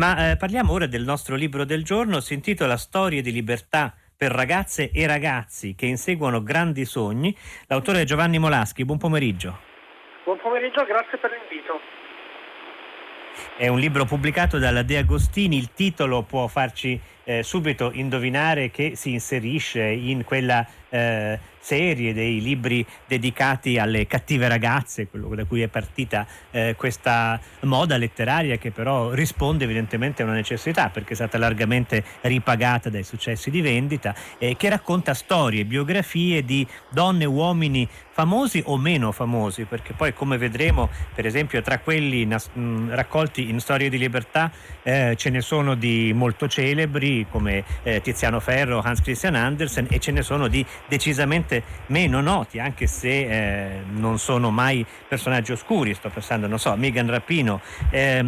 Ma eh, parliamo ora del nostro libro del giorno, si intitola Storie di libertà per ragazze e ragazzi che inseguono grandi sogni. L'autore è Giovanni Molaschi, buon pomeriggio. Buon pomeriggio, grazie per l'invito. È un libro pubblicato dalla De Agostini, il titolo può farci eh, subito indovinare che si inserisce in quella eh, serie dei libri dedicati alle cattive ragazze, quello da cui è partita eh, questa moda letteraria che però risponde evidentemente a una necessità perché è stata largamente ripagata dai successi di vendita, eh, che racconta storie, biografie di donne e uomini famosi o meno famosi, perché poi come vedremo per esempio tra quelli nas- mh, raccolti in Storie di libertà eh, ce ne sono di molto celebri come eh, Tiziano Ferro, Hans Christian Andersen e ce ne sono di decisamente meno noti, anche se eh, non sono mai personaggi oscuri, sto pensando, non so, Megan Rapino. Eh,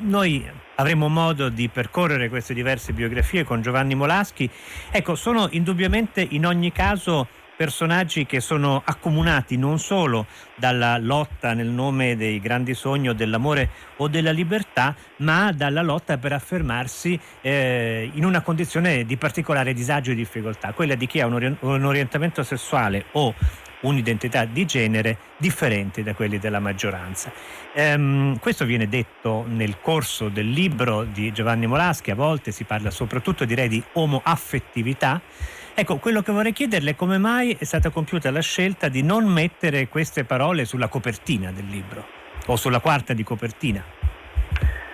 noi avremo modo di percorrere queste diverse biografie con Giovanni Molaschi. Ecco, sono indubbiamente in ogni caso personaggi che sono accomunati non solo dalla lotta nel nome dei grandi sogni o dell'amore o della libertà, ma dalla lotta per affermarsi eh, in una condizione di particolare disagio e difficoltà, quella di chi ha un, ori- un orientamento sessuale o un'identità di genere differente da quelli della maggioranza. Ehm, questo viene detto nel corso del libro di Giovanni Molaschi, a volte si parla soprattutto direi di omoaffettività Ecco, quello che vorrei chiederle è come mai è stata compiuta la scelta di non mettere queste parole sulla copertina del libro o sulla quarta di copertina.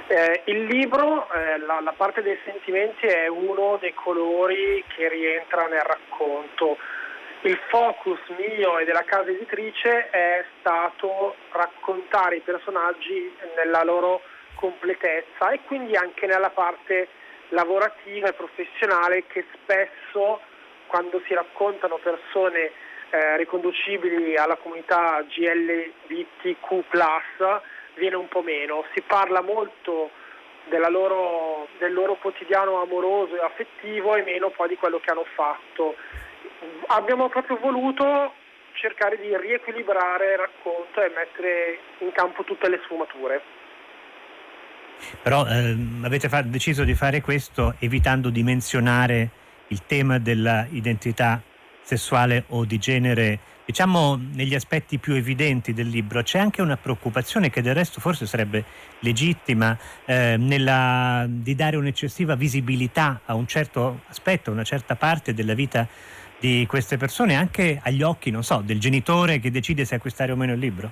Eh, il libro, eh, la, la, parte dei sentimenti è uno dei colori che rientra nel racconto. Il focus mio e della casa editrice è stato raccontare i personaggi nella loro completezza e quindi anche nella parte lavorativa e professionale che spesso quando si raccontano persone eh, riconducibili alla comunità GLBTQ viene un po' meno. Si parla molto loro, del loro quotidiano amoroso e affettivo e meno poi di quello che hanno fatto. Abbiamo proprio voluto cercare di riequilibrare il racconto e mettere in campo tutte le sfumature. Però eh, avete fa- deciso di fare questo evitando di menzionare il tema dell'identità sessuale o di genere, diciamo negli aspetti più evidenti del libro, c'è anche una preoccupazione che del resto forse sarebbe legittima eh, nella, di dare un'eccessiva visibilità a un certo aspetto, a una certa parte della vita di queste persone, anche agli occhi, non so, del genitore che decide se acquistare o meno il libro?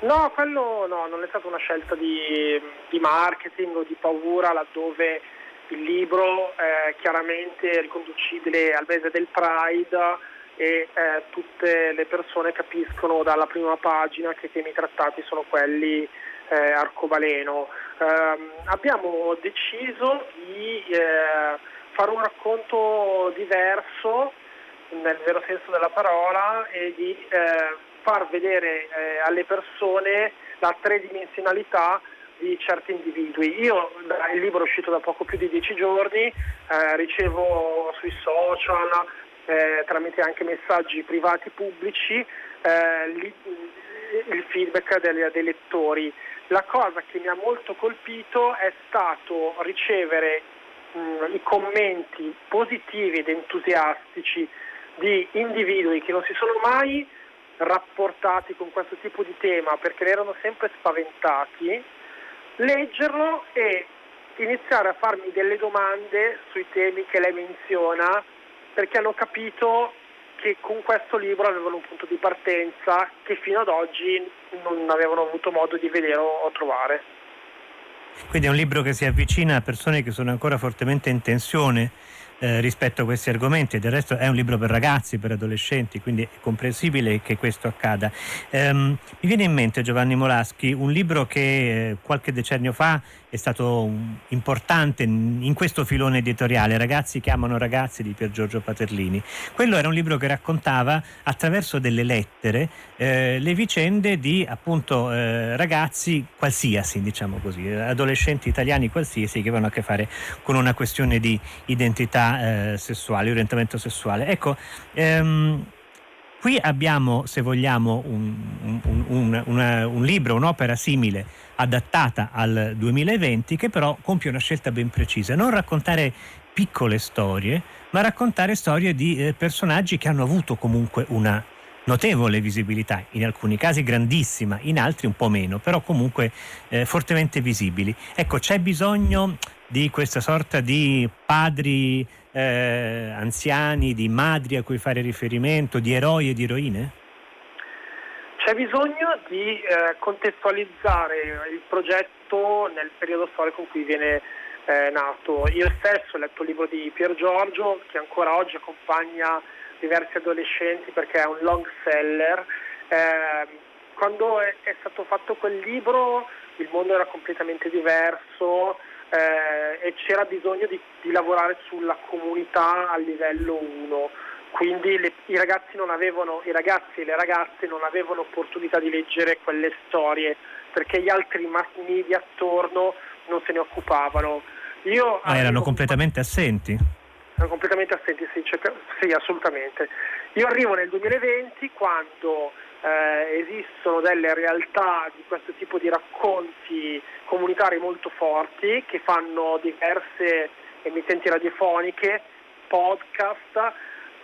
No, quello no, non è stata una scelta di, di marketing o di paura laddove il libro è chiaramente riconducibile al mese del Pride e eh, tutte le persone capiscono dalla prima pagina che i temi trattati sono quelli eh, arcobaleno. Eh, abbiamo deciso di eh, fare un racconto diverso nel vero senso della parola e di eh, far vedere eh, alle persone la tridimensionalità di certi individui. Io, il libro è uscito da poco più di dieci giorni, eh, ricevo sui social, eh, tramite anche messaggi privati pubblici, eh, li, il feedback dei, dei lettori. La cosa che mi ha molto colpito è stato ricevere mh, i commenti positivi ed entusiastici di individui che non si sono mai rapportati con questo tipo di tema perché ne erano sempre spaventati leggerlo e iniziare a farmi delle domande sui temi che lei menziona perché hanno capito che con questo libro avevano un punto di partenza che fino ad oggi non avevano avuto modo di vedere o trovare. Quindi è un libro che si avvicina a persone che sono ancora fortemente in tensione eh, rispetto a questi argomenti. Del resto è un libro per ragazzi, per adolescenti, quindi è comprensibile che questo accada. Um, mi viene in mente Giovanni Molaschi un libro che eh, qualche decennio fa è stato importante in questo filone editoriale, Ragazzi che amano ragazzi di Pier Giorgio Paterlini. Quello era un libro che raccontava attraverso delle lettere eh, le vicende di appunto eh, ragazzi qualsiasi, diciamo così, adolescenti italiani qualsiasi che avevano a che fare con una questione di identità eh, sessuale, orientamento sessuale. Ecco, ehm, Qui abbiamo, se vogliamo, un, un, un, una, un, libro, un'opera simile adattata al 2020 che però compie una scelta ben precisa, non raccontare piccole storie, ma raccontare storie di eh, personaggi che hanno avuto comunque una notevole visibilità, in alcuni casi grandissima, in altri un po' meno, però comunque eh, fortemente visibili. Ecco, c'è bisogno di questa sorta di padri eh, anziani, di madri a cui fare riferimento, di eroi e di eroine? C'è bisogno di eh, contestualizzare il progetto nel periodo storico in cui viene eh, nato. Io stesso ho letto il libro di Pier Giorgio che ancora oggi accompagna diversi adolescenti perché è un long seller. Eh, quando è, è, stato fatto quel libro il mondo era completamente diverso, eh, e c'era bisogno di, di, lavorare sulla comunità a livello 1. Quindi le, i, ragazzi avevano, i ragazzi e le ragazze non avevano opportunità di leggere quelle storie perché gli altri mass media attorno non se ne occupavano. Io ah, erano completamente assenti? Erano completamente assenti, sì, sì, assolutamente. Io arrivo nel 2020 quando eh, esistono delle realtà di questo tipo di racconti comunitari molto forti che fanno diverse emittenti radiofoniche, podcast,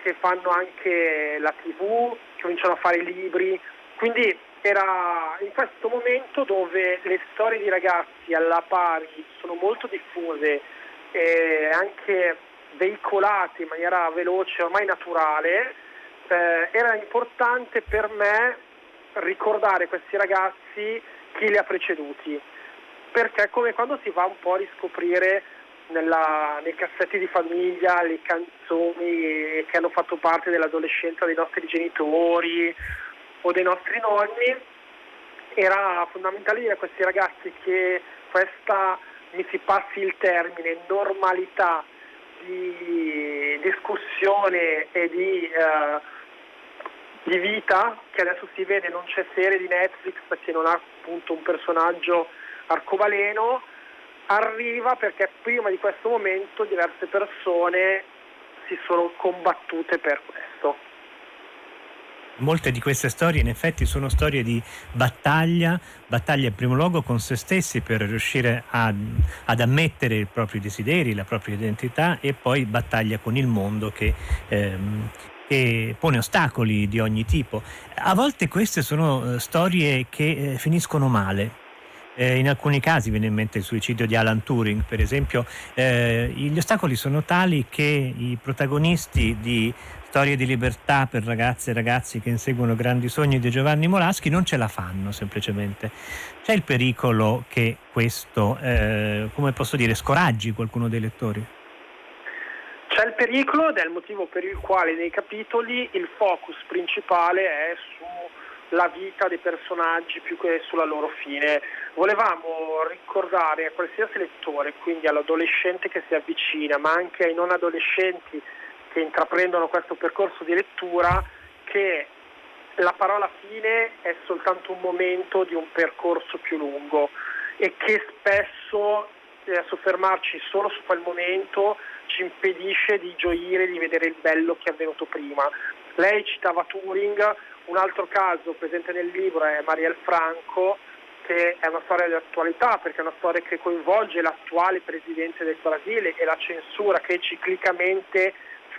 che fanno anche la tv, che cominciano a fare libri. Quindi era in questo momento dove le storie di ragazzi alla pari sono molto diffuse e anche veicolate in maniera veloce, ormai naturale, eh, era importante per me ricordare questi ragazzi chi li ha preceduti, perché è come quando si va un po' a riscoprire nella, nei cassetti di famiglia le canzoni che hanno fatto parte dell'adolescenza dei nostri genitori o dei nostri nonni, era fondamentale dire a questi ragazzi che questa, mi si passi il termine, normalità di discussione e di eh, di vita che adesso si vede, non c'è serie di Netflix perché non ha appunto un personaggio arcobaleno, arriva perché prima di questo momento diverse persone si sono combattute per questo. Molte di queste storie in effetti sono storie di battaglia, battaglia in primo luogo con se stessi per riuscire a, ad ammettere i propri desideri, la propria identità e poi battaglia con il mondo che, ehm, che pone ostacoli di ogni tipo. A volte queste sono eh, storie che eh, finiscono male. Eh, in alcuni casi viene in mente il suicidio di Alan Turing, per esempio, eh, gli ostacoli sono tali che i protagonisti di storie di libertà per ragazze e ragazzi che inseguono grandi sogni di Giovanni Molaschi non ce la fanno semplicemente. C'è il pericolo che questo, eh, come posso dire, scoraggi qualcuno dei lettori? C'è il pericolo ed è il motivo per il quale nei capitoli il focus principale è sulla vita dei personaggi più che sulla loro fine. Volevamo ricordare a qualsiasi lettore, quindi all'adolescente che si avvicina, ma anche ai non adolescenti che intraprendono questo percorso di lettura, che la parola fine è soltanto un momento di un percorso più lungo e che spesso eh, soffermarci solo su quel momento ci impedisce di gioire, di vedere il bello che è avvenuto prima. Lei citava Turing, un altro caso presente nel libro è Marielle Franco, che è una storia di attualità perché è una storia che coinvolge l'attuale presidente del Brasile e la censura che ciclicamente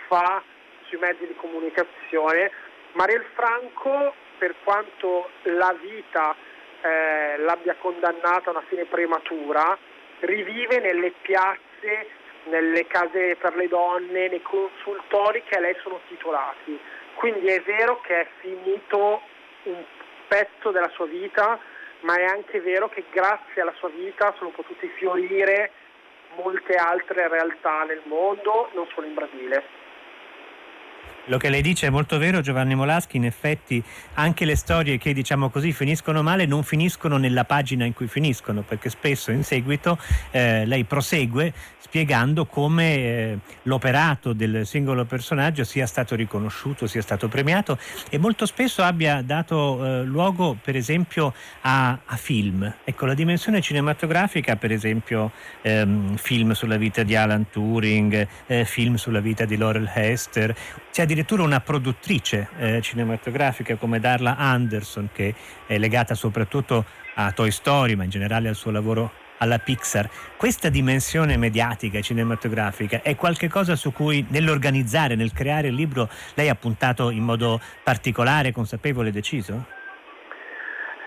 fa sui mezzi di comunicazione. Marielle Franco, per quanto la vita eh, l'abbia condannata a una fine prematura, rivive nelle piazze nelle case per le donne, nei consultori che a lei sono titolati. Quindi è vero che è finito un pezzo della sua vita, ma è anche vero che grazie alla sua vita sono potute fiorire molte altre realtà nel mondo, non solo in Brasile. Quello che lei dice è molto vero Giovanni Molaschi, in effetti anche le storie che diciamo così finiscono male non finiscono nella pagina in cui finiscono, perché spesso in seguito eh, lei prosegue spiegando come eh, l'operato del singolo personaggio sia stato riconosciuto, sia stato premiato e molto spesso abbia dato eh, luogo per esempio a, a, film. Ecco, la dimensione cinematografica, per esempio ehm, film sulla vita di Alan Turing, eh, film sulla vita di Laurel Hester, c'è addirittura una produttrice eh, cinematografica come Darla Anderson, che è legata soprattutto a Toy Story, ma in generale al suo lavoro alla Pixar. Questa dimensione mediatica e cinematografica è qualcosa su cui nell'organizzare, nel creare il libro, lei ha puntato in modo particolare, consapevole e deciso?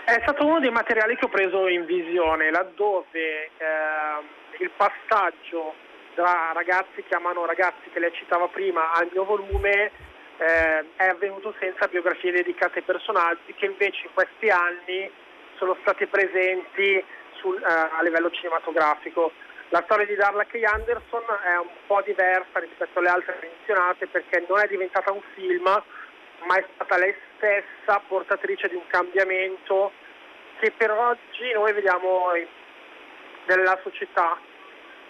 È stato uno dei materiali che ho preso in visione, laddove eh, il passaggio tra ragazzi che amano ragazzi che lei citava prima al mio volume eh, è avvenuto senza biografie dedicate ai personaggi che invece in questi anni sono stati presenti sul, eh, a livello cinematografico. La storia di Darla K. Anderson è un po' diversa rispetto alle altre menzionate perché non è diventata un film, ma è stata lei stessa portatrice di un cambiamento che per oggi noi vediamo nella società,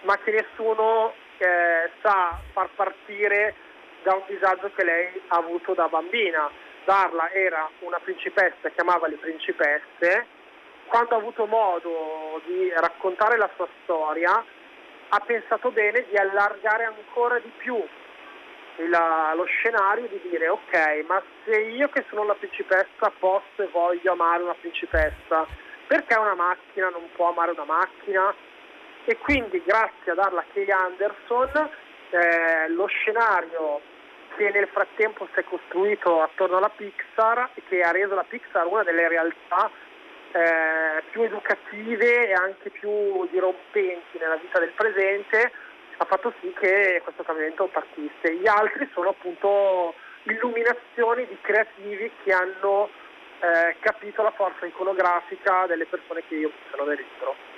ma che nessuno eh, sa far partire da un disagio che lei ha avuto da bambina. Darla era una principessa che amava le principesse quando ha avuto modo di raccontare la sua storia, ha pensato bene di allargare ancora di più il, lo scenario di dire ok, ma se io che sono una principessa posso e voglio amare una principessa, perché una macchina non può amare una macchina? E quindi grazie a Darla Kay Anderson eh, lo scenario che nel frattempo si è costruito attorno alla Pixar e che ha reso la Pixar una delle realtà eh, più educative e anche più dirompenti nella vita del presente ha fatto sì che questo cambiamento partisse. Gli altri sono appunto illuminazioni di creativi che hanno eh, capito la forza iconografica delle persone che io sono nel libro.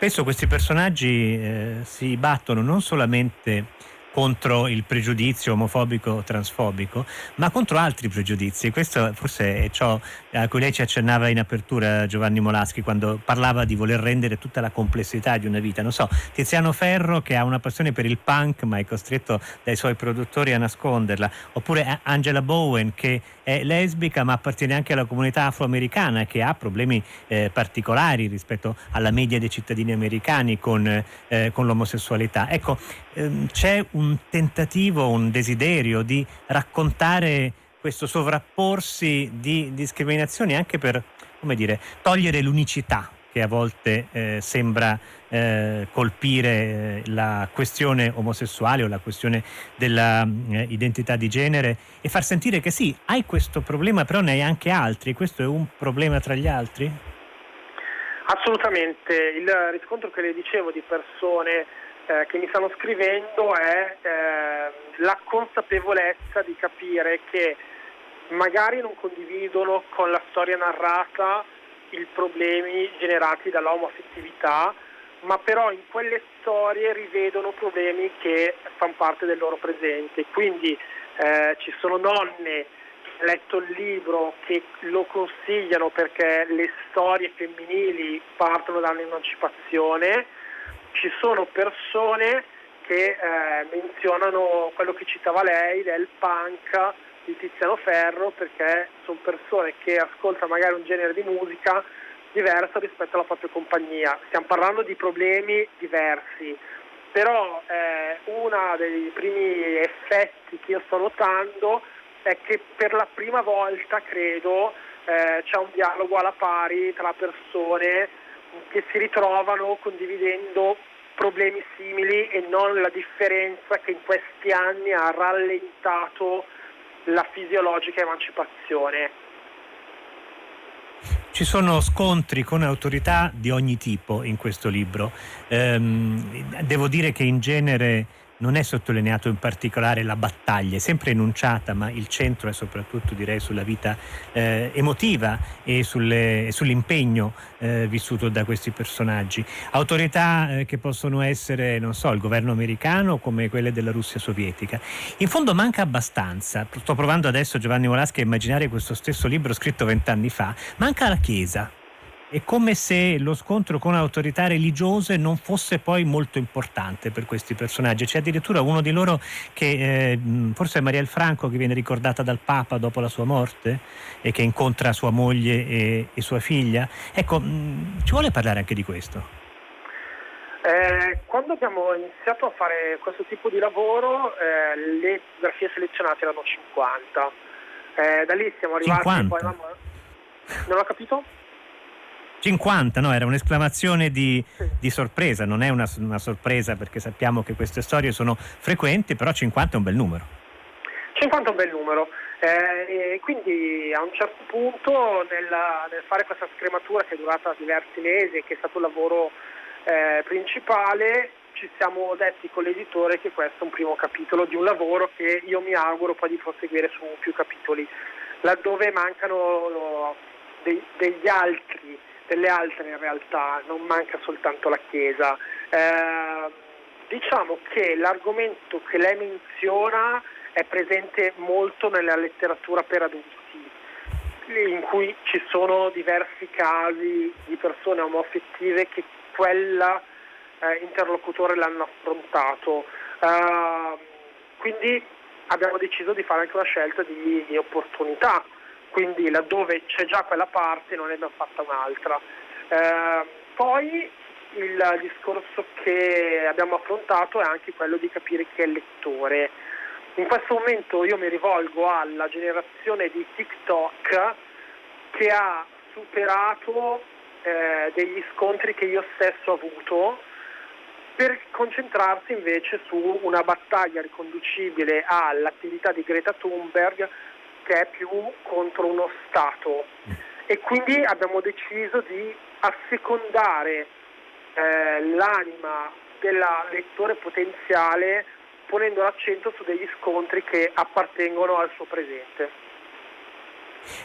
Spesso questi personaggi eh, si battono non solamente contro il pregiudizio omofobico o transfobico, ma contro altri pregiudizi. Questo forse è ciò a cui lei ci accennava in apertura Giovanni Molaschi quando parlava di voler rendere tutta la complessità di una vita. Non so, Tiziano Ferro che ha una passione per il punk ma è costretto dai suoi produttori a nasconderla, oppure Angela Bowen che è lesbica ma appartiene anche alla comunità afroamericana che ha problemi eh, particolari rispetto alla media dei cittadini americani con, eh, con l'omosessualità. Ecco, ehm, c'è un tentativo, un desiderio di raccontare questo sovrapporsi di discriminazioni anche per, come dire, togliere l'unicità che a volte eh, sembra eh, colpire eh, la questione omosessuale o la questione dell'identità eh, di genere e far sentire che sì, hai questo problema, però ne hai anche altri, questo è un problema tra gli altri? Assolutamente, il riscontro che le dicevo di persone eh, che mi stanno scrivendo è eh, la consapevolezza di capire che magari non condividono con la storia narrata i problemi generati dall'omoaffettività, ma però in quelle storie rivedono problemi che fanno parte del loro presente. Quindi eh, ci sono donne che hanno letto il libro che lo consigliano perché le storie femminili partono dall'emancipazione, ci sono persone che eh, menzionano quello che citava lei del punk di Tiziano Ferro perché sono persone che ascoltano magari un genere di musica diverso rispetto alla propria compagnia. Stiamo parlando di problemi diversi, però eh, uno dei primi effetti che io sto notando è che per la prima volta, credo, eh, c'è un dialogo alla pari tra persone che si ritrovano condividendo problemi simili e non la differenza che in questi anni ha rallentato la fisiologica emancipazione. Ci sono scontri con autorità di ogni tipo in questo libro. Ehm, devo dire che in genere non è sottolineato in particolare la battaglia, è sempre enunciata, ma il centro è soprattutto direi sulla vita eh, emotiva e sulle, sull'impegno eh, vissuto da questi personaggi. Autorità eh, che possono essere, non so, il governo americano come quelle della Russia sovietica. In fondo manca abbastanza, sto provando adesso Giovanni Molaschi a immaginare questo stesso libro scritto vent'anni fa, manca la Chiesa è come se lo scontro con autorità religiose non fosse poi molto importante per questi personaggi. C'è addirittura uno di loro che eh, forse è Marielle Franco che viene ricordata dal Papa dopo la sua morte e che incontra sua moglie e, e sua figlia. Ecco, mh, ci vuole parlare anche di questo? Eh, quando abbiamo iniziato a fare questo tipo di lavoro eh, le fotografie selezionate erano 50. Eh, da lì siamo arrivati 50. poi... Non ho capito? 50, no? Era un'esclamazione di, sì. di sorpresa, non è una, una, sorpresa perché sappiamo che queste storie sono frequenti, però 50 è un bel numero. 50 è un bel numero. Eh, e quindi a un certo punto nel, nel, fare questa scrematura che è durata diversi mesi e che è stato il lavoro eh, principale, ci siamo detti con l'editore che questo è un primo capitolo di un lavoro che io mi auguro poi di proseguire su più capitoli, laddove mancano dei, degli altri, delle altre in realtà, non manca soltanto la Chiesa. Eh, diciamo che l'argomento che lei menziona è presente molto nella letteratura per adulti, in cui ci sono diversi casi di persone omoaffettive che quella eh, interlocutore l'hanno affrontato. Uh, quindi abbiamo deciso di fare anche una scelta di, di, opportunità, quindi laddove c'è già quella parte non ne abbiamo fatta un'altra. Uh, poi il discorso che abbiamo affrontato è anche quello di capire chi è il lettore. In questo momento io mi rivolgo alla generazione di TikTok che ha superato eh, degli scontri che io stesso ho avuto per concentrarsi invece su una battaglia riconducibile all'attività di Greta Thunberg che è più contro uno Stato. E quindi abbiamo deciso di assecondare eh, l'anima del lettore potenziale ponendo l'accento su degli scontri che appartengono al suo presente.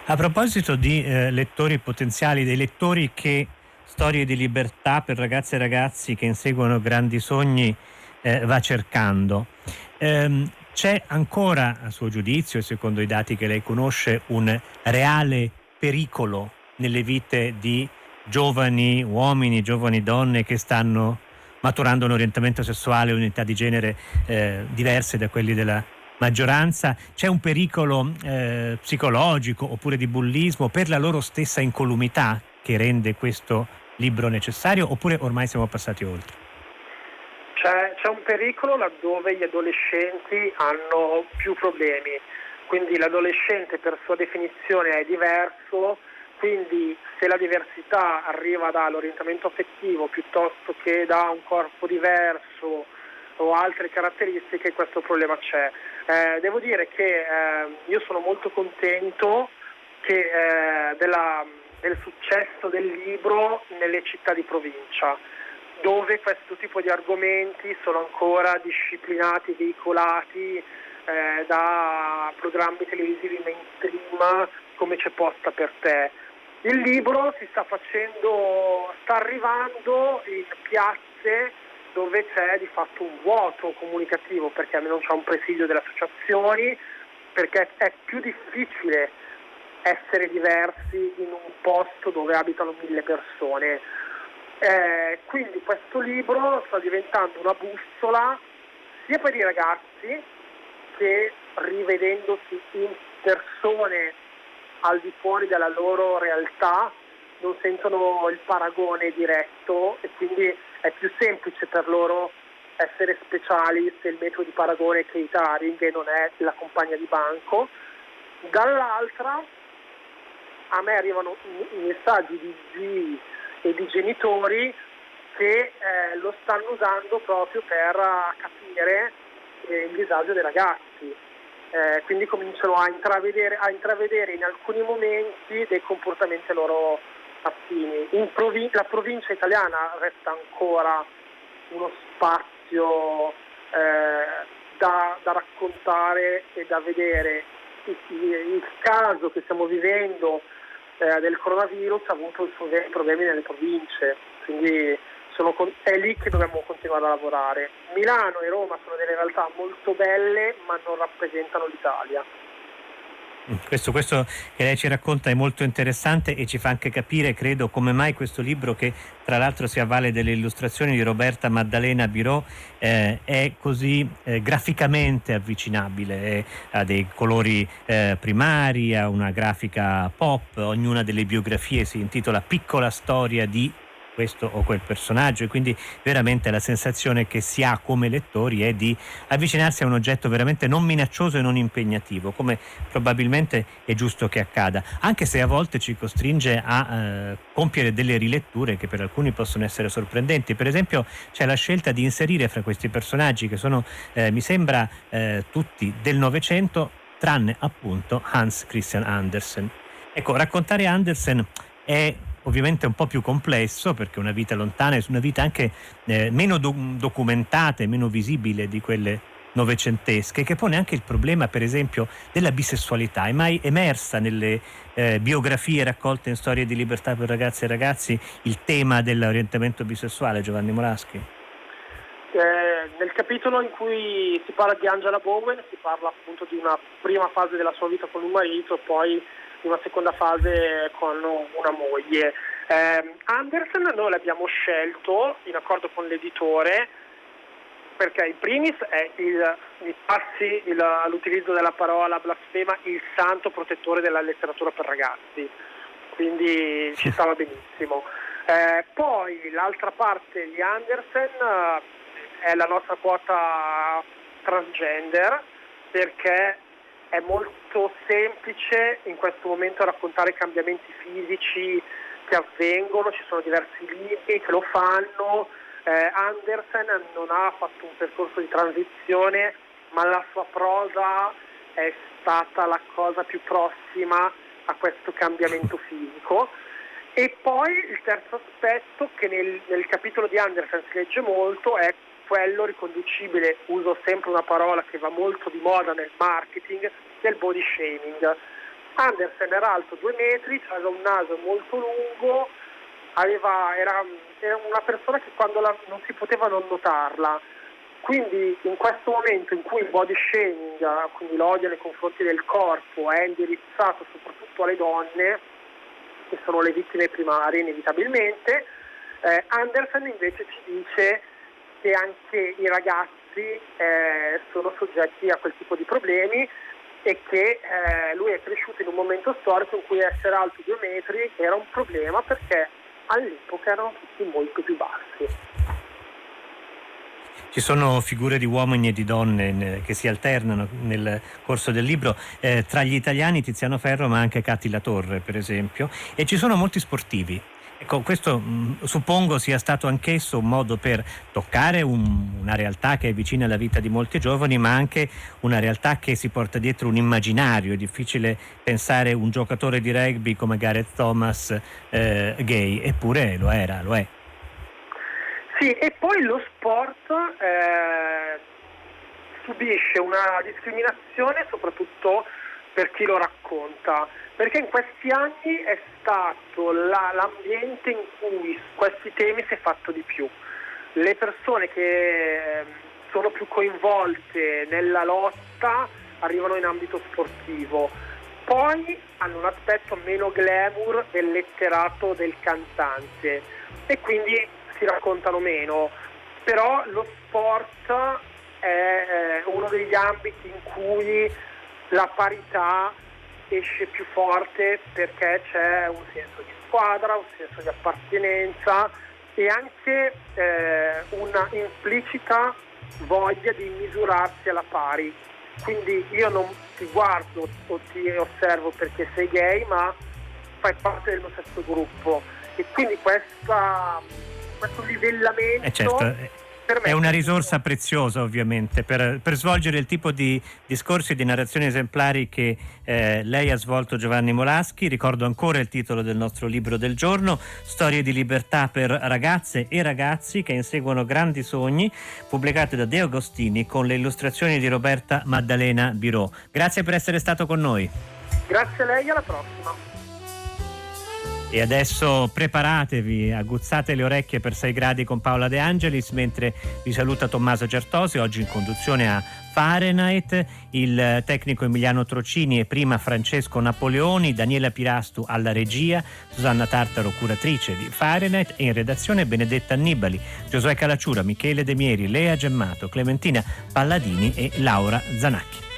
A proposito di eh, lettori potenziali, dei lettori che storie di libertà per ragazze e ragazzi che inseguono grandi sogni eh, va cercando, ehm, c'è ancora, a suo giudizio secondo i dati che lei conosce, un reale pericolo nelle vite di giovani uomini, giovani donne che stanno maturando un orientamento sessuale o unità di genere eh, diverse da quelli della maggioranza, c'è un pericolo eh, psicologico oppure di bullismo per la loro stessa incolumità che rende questo libro necessario oppure ormai siamo passati oltre? C'è, c'è un pericolo laddove gli adolescenti hanno più problemi, quindi l'adolescente per sua definizione è diverso, quindi se la diversità arriva dall'orientamento affettivo piuttosto che da un corpo diverso o altre caratteristiche, questo problema c'è. Eh, devo dire che eh, io sono molto contento che, eh, della, del successo del libro nelle città di provincia, dove questo tipo di argomenti sono ancora disciplinati, veicolati eh, da programmi televisivi mainstream come c'è posta per te. Il libro si sta facendo, sta arrivando in piazze dove c'è di fatto un vuoto comunicativo perché non c'è un presidio delle associazioni, perché è più difficile essere diversi in un posto dove abitano mille persone. Eh, quindi questo libro sta diventando una bussola sia per i ragazzi che rivedendosi in persone al di fuori della loro realtà non sentono il paragone diretto e quindi è più semplice per loro essere speciali se il metodo di paragone è Kate Haring non è la compagna di banco. Dall'altra a me arrivano messaggi di zii e di genitori che eh, lo stanno usando proprio per capire eh, il disagio dei ragazzi eh, quindi cominciano a intravedere, a intravedere, in alcuni momenti dei comportamenti loro affini. Provin- la provincia italiana resta ancora uno spazio eh, da, da, raccontare e da vedere. Il, il caso che stiamo vivendo eh, del coronavirus ha avuto problemi nelle province, quindi con, è lì che dobbiamo continuare a lavorare. Milano e Roma sono delle realtà molto belle ma non rappresentano l'Italia. Questo, questo, che lei ci racconta è molto interessante e ci fa anche capire, credo, come mai questo libro, che tra l'altro si avvale delle illustrazioni di Roberta Maddalena Birò, eh, è così eh, graficamente avvicinabile, eh, ha dei colori eh, primari, ha una grafica pop, ognuna delle biografie si intitola Piccola storia di questo o quel personaggio e quindi veramente la sensazione che si ha come lettori è di avvicinarsi a un oggetto veramente non minaccioso e non impegnativo, come probabilmente è giusto che accada, anche se a volte ci costringe a eh, compiere delle riletture che per alcuni possono essere sorprendenti. Per esempio c'è la scelta di inserire fra questi personaggi che sono, eh, mi sembra, eh, tutti del Novecento, tranne appunto Hans Christian Andersen. Ecco, raccontare Andersen è ovviamente un po' più complesso perché una vita lontana è una vita anche eh, meno do- documentata e meno visibile di quelle novecentesche che pone anche il problema per esempio della bisessualità è mai emersa nelle eh, biografie raccolte in storie di libertà per ragazzi e ragazzi il tema dell'orientamento bisessuale Giovanni Molaschi? Eh, nel capitolo in cui si parla di Angela Bowen si parla appunto di una prima fase della sua vita con un marito poi una seconda fase con una moglie. Eh, Andersen noi l'abbiamo scelto in accordo con l'editore perché in primis è il, mi passi il, l'utilizzo della parola blasfema il santo protettore della letteratura per ragazzi, quindi ci stava benissimo. Eh, poi l'altra parte di Andersen eh, è la nostra quota transgender perché è molto semplice in questo momento raccontare i cambiamenti fisici che avvengono, ci sono diversi libri che lo fanno. Eh, Andersen non ha fatto un percorso di transizione, ma la sua prosa è stata la cosa più prossima a questo cambiamento fisico. E poi il terzo aspetto che nel, nel capitolo di Andersen si legge molto è quello riconducibile, uso sempre una parola che va molto di moda nel marketing, del body shaming. Andersen era alto due metri, aveva un naso molto lungo, aveva, era, era, una persona che quando la, non si poteva non notarla. Quindi in questo momento in cui il body shaming, quindi l'odio nei confronti del corpo, è indirizzato soprattutto alle donne, che sono le vittime primarie inevitabilmente, eh, Andersen invece ci dice che anche i ragazzi eh, sono soggetti a quel tipo di problemi e che eh, lui è cresciuto in un momento storico in cui essere alto due metri era un problema perché all'epoca erano tutti molto più bassi. Ci sono figure di uomini e di donne che si alternano nel corso del libro, eh, tra gli italiani Tiziano Ferro ma anche Catti La Torre per esempio, e ci sono molti sportivi. Ecco, questo mh, mm, suppongo sia stato anch'esso un modo per toccare un, una realtà che è vicina alla vita di molti giovani, ma anche una realtà che si porta dietro un immaginario. È difficile pensare un giocatore di rugby come Gareth Thomas eh, gay, eppure lo era, lo è. Sì, e poi lo sport eh, subisce una discriminazione soprattutto per chi lo racconta perché in questi anni è stato la, l'ambiente in cui questi temi si è fatto di più. Le persone che ehm, sono più coinvolte nella lotta arrivano in ambito sportivo, poi hanno un aspetto meno glamour del letterato del cantante e quindi si raccontano meno, però lo sport è eh, uno degli ambiti in cui la parità esce più forte perché c'è un senso di squadra, un senso di appartenenza e anche eh, una implicita voglia di misurarsi alla pari. Quindi io non ti guardo o ti osservo perché sei gay, ma fai parte del mio stesso gruppo. E quindi questa, questo livellamento... Eh certo eh, è una risorsa preziosa ovviamente per, per, svolgere il tipo di discorsi e di narrazioni esemplari che eh, lei ha svolto Giovanni Molaschi. Ricordo ancora il titolo del nostro libro del giorno, Storie di libertà per ragazze e ragazzi che inseguono grandi sogni, pubblicate da De Agostini con le illustrazioni di Roberta Maddalena Birò. Grazie per essere stato con noi. Grazie a lei, alla prossima. E adesso preparatevi, aguzzate le orecchie per 6 gradi con Paola De Angelis, mentre vi saluta Tommaso Certosi, oggi in conduzione a Fahrenheit, il tecnico Emiliano Trocini e prima Francesco Napoleoni, Daniela Pirastu alla regia, Susanna Tartaro curatrice di Fahrenheit e in redazione Benedetta Annibali, Giosuè Calacciura, Michele De Mieri, Lea Gemmato, Clementina Palladini e Laura Zanacchi.